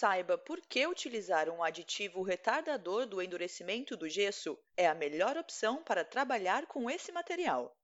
saiba por que utilizar um aditivo retardador do endurecimento do gesso é a melhor opção para trabalhar com esse material.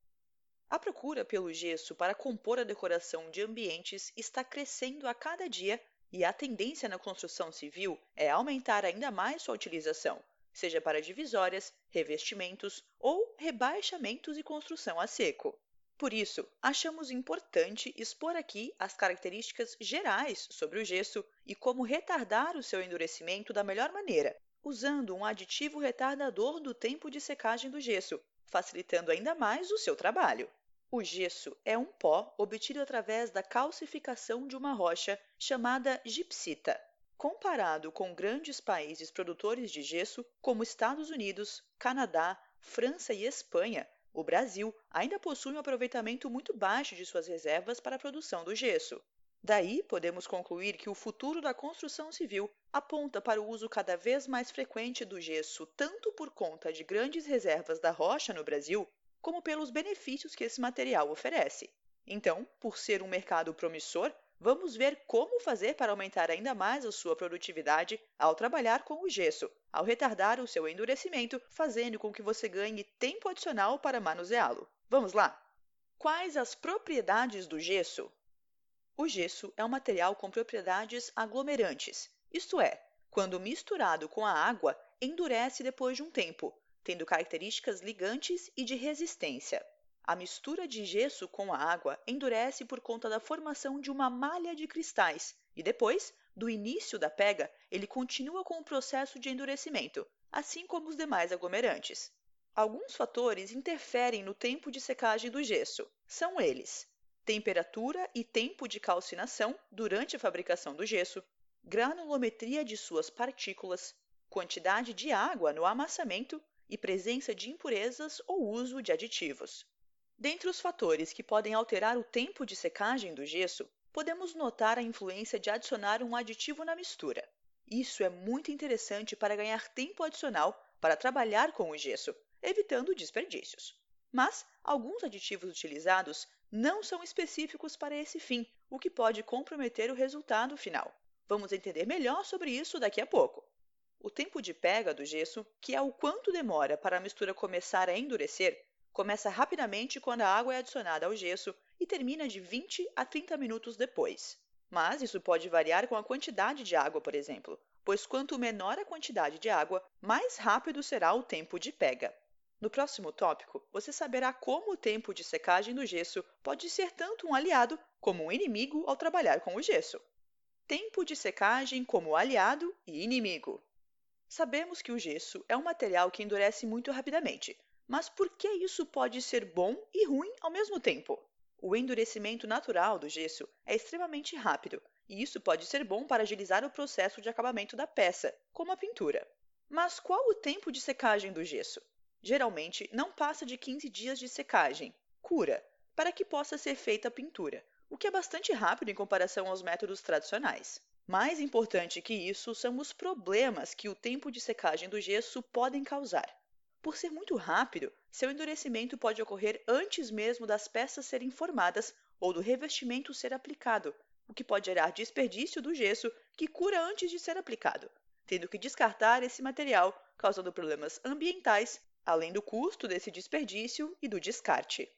A procura pelo gesso para compor a decoração de ambientes está crescendo a cada dia e a tendência na construção civil é aumentar ainda mais sua utilização, seja para divisórias, revestimentos ou rebaixamentos e construção a seco. Por isso, achamos importante expor aqui as características gerais sobre o gesso e como retardar o seu endurecimento da melhor maneira, usando um aditivo retardador do tempo de secagem do gesso, facilitando ainda mais o seu trabalho. O gesso é um pó obtido através da calcificação de uma rocha chamada gipsita. Comparado com grandes países produtores de gesso, como Estados Unidos, Canadá, França e Espanha, o Brasil ainda possui um aproveitamento muito baixo de suas reservas para a produção do gesso. Daí, podemos concluir que o futuro da construção civil aponta para o uso cada vez mais frequente do gesso, tanto por conta de grandes reservas da rocha no Brasil, como pelos benefícios que esse material oferece. Então, por ser um mercado promissor, Vamos ver como fazer para aumentar ainda mais a sua produtividade ao trabalhar com o gesso, ao retardar o seu endurecimento, fazendo com que você ganhe tempo adicional para manuseá-lo. Vamos lá? Quais as propriedades do gesso? O gesso é um material com propriedades aglomerantes, isto é, quando misturado com a água, endurece depois de um tempo, tendo características ligantes e de resistência. A mistura de gesso com a água endurece por conta da formação de uma malha de cristais e depois, do início da pega, ele continua com o processo de endurecimento, assim como os demais aglomerantes. Alguns fatores interferem no tempo de secagem do gesso. São eles: temperatura e tempo de calcinação durante a fabricação do gesso, granulometria de suas partículas, quantidade de água no amassamento e presença de impurezas ou uso de aditivos. Dentre os fatores que podem alterar o tempo de secagem do gesso, podemos notar a influência de adicionar um aditivo na mistura. Isso é muito interessante para ganhar tempo adicional para trabalhar com o gesso, evitando desperdícios. Mas alguns aditivos utilizados não são específicos para esse fim, o que pode comprometer o resultado final. Vamos entender melhor sobre isso daqui a pouco. O tempo de pega do gesso, que é o quanto demora para a mistura começar a endurecer, Começa rapidamente quando a água é adicionada ao gesso e termina de 20 a 30 minutos depois. Mas isso pode variar com a quantidade de água, por exemplo, pois quanto menor a quantidade de água, mais rápido será o tempo de pega. No próximo tópico, você saberá como o tempo de secagem do gesso pode ser tanto um aliado como um inimigo ao trabalhar com o gesso. Tempo de secagem como aliado e inimigo. Sabemos que o gesso é um material que endurece muito rapidamente, mas por que isso pode ser bom e ruim ao mesmo tempo? O endurecimento natural do gesso é extremamente rápido, e isso pode ser bom para agilizar o processo de acabamento da peça, como a pintura. Mas qual o tempo de secagem do gesso? Geralmente não passa de 15 dias de secagem, cura, para que possa ser feita a pintura, o que é bastante rápido em comparação aos métodos tradicionais. Mais importante que isso são os problemas que o tempo de secagem do gesso podem causar. Por ser muito rápido, seu endurecimento pode ocorrer antes mesmo das peças serem formadas ou do revestimento ser aplicado, o que pode gerar desperdício do gesso que cura antes de ser aplicado, tendo que descartar esse material, causando problemas ambientais, além do custo desse desperdício e do descarte.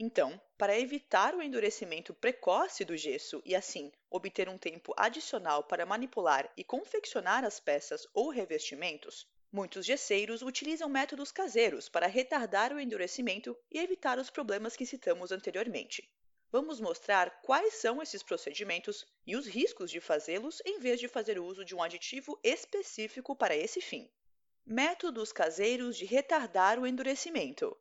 Então, para evitar o endurecimento precoce do gesso e assim obter um tempo adicional para manipular e confeccionar as peças ou revestimentos, Muitos gesseiros utilizam métodos caseiros para retardar o endurecimento e evitar os problemas que citamos anteriormente. Vamos mostrar quais são esses procedimentos e os riscos de fazê-los em vez de fazer uso de um aditivo específico para esse fim. Métodos caseiros de retardar o endurecimento.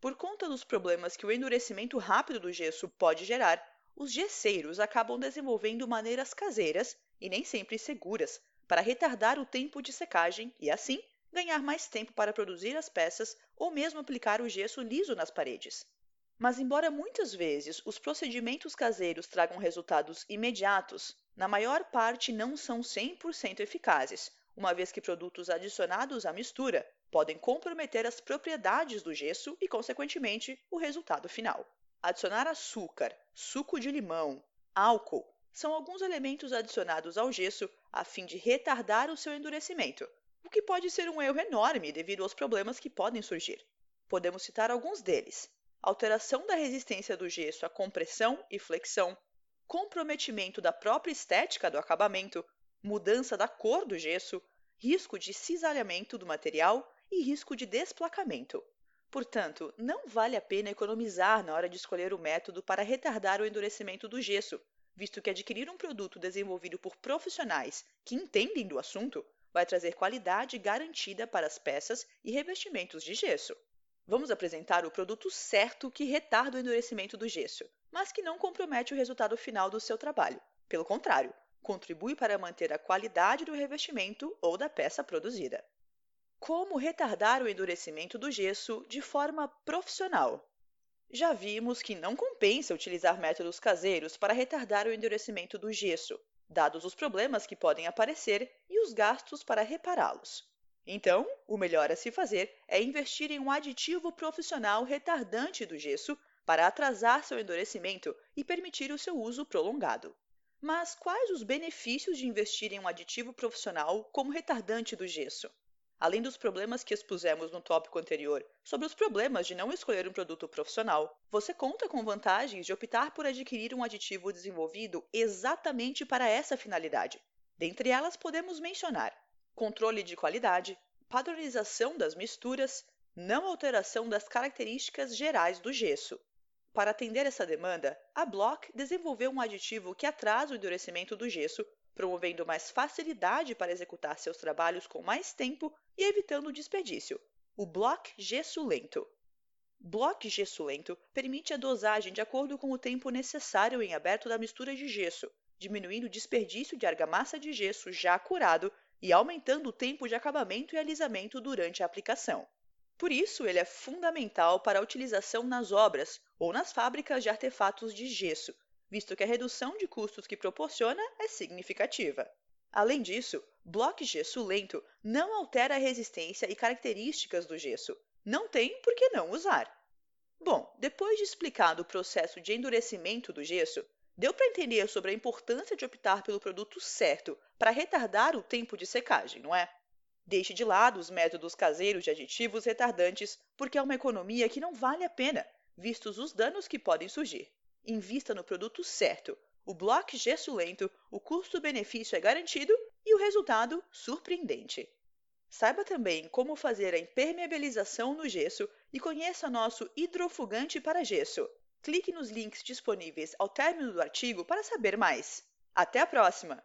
Por conta dos problemas que o endurecimento rápido do gesso pode gerar, os gesseiros acabam desenvolvendo maneiras caseiras e nem sempre seguras para retardar o tempo de secagem e, assim, ganhar mais tempo para produzir as peças ou mesmo aplicar o gesso liso nas paredes. Mas, embora muitas vezes os procedimentos caseiros tragam resultados imediatos, na maior parte não são 100% eficazes, uma vez que produtos adicionados à mistura podem comprometer as propriedades do gesso e, consequentemente, o resultado final. Adicionar açúcar, suco de limão, álcool são alguns elementos adicionados ao gesso a fim de retardar o seu endurecimento, o que pode ser um erro enorme devido aos problemas que podem surgir. Podemos citar alguns deles: alteração da resistência do gesso à compressão e flexão, comprometimento da própria estética do acabamento, mudança da cor do gesso, risco de cisalhamento do material e risco de desplacamento. Portanto, não vale a pena economizar na hora de escolher o método para retardar o endurecimento do gesso, visto que adquirir um produto desenvolvido por profissionais que entendem do assunto vai trazer qualidade garantida para as peças e revestimentos de gesso. Vamos apresentar o produto certo que retarda o endurecimento do gesso, mas que não compromete o resultado final do seu trabalho. Pelo contrário, contribui para manter a qualidade do revestimento ou da peça produzida. Como retardar o endurecimento do gesso de forma profissional? Já vimos que não compensa utilizar métodos caseiros para retardar o endurecimento do gesso, dados os problemas que podem aparecer e os gastos para repará-los. Então, o melhor a se fazer é investir em um aditivo profissional retardante do gesso para atrasar seu endurecimento e permitir o seu uso prolongado. Mas quais os benefícios de investir em um aditivo profissional como retardante do gesso? Além dos problemas que expusemos no tópico anterior sobre os problemas de não escolher um produto profissional, você conta com vantagens de optar por adquirir um aditivo desenvolvido exatamente para essa finalidade. Dentre elas, podemos mencionar controle de qualidade, padronização das misturas, não alteração das características gerais do gesso, para atender essa demanda, a Block desenvolveu um aditivo que atrasa o endurecimento do gesso, promovendo mais facilidade para executar seus trabalhos com mais tempo e evitando o desperdício. O Lento. Block gesso lento permite a dosagem de acordo com o tempo necessário em aberto da mistura de gesso, diminuindo o desperdício de argamassa de gesso já curado e aumentando o tempo de acabamento e alisamento durante a aplicação. Por isso, ele é fundamental para a utilização nas obras ou nas fábricas de artefatos de gesso, visto que a redução de custos que proporciona é significativa. Além disso, bloco gesso lento não altera a resistência e características do gesso. Não tem por que não usar. Bom, depois de explicado o processo de endurecimento do gesso, deu para entender sobre a importância de optar pelo produto certo para retardar o tempo de secagem, não é? Deixe de lado os métodos caseiros de aditivos retardantes, porque é uma economia que não vale a pena, vistos os danos que podem surgir. Invista no produto certo. O bloco gesso lento, o custo-benefício é garantido e o resultado surpreendente. Saiba também como fazer a impermeabilização no gesso e conheça nosso hidrofugante para gesso. Clique nos links disponíveis ao término do artigo para saber mais. Até a próxima!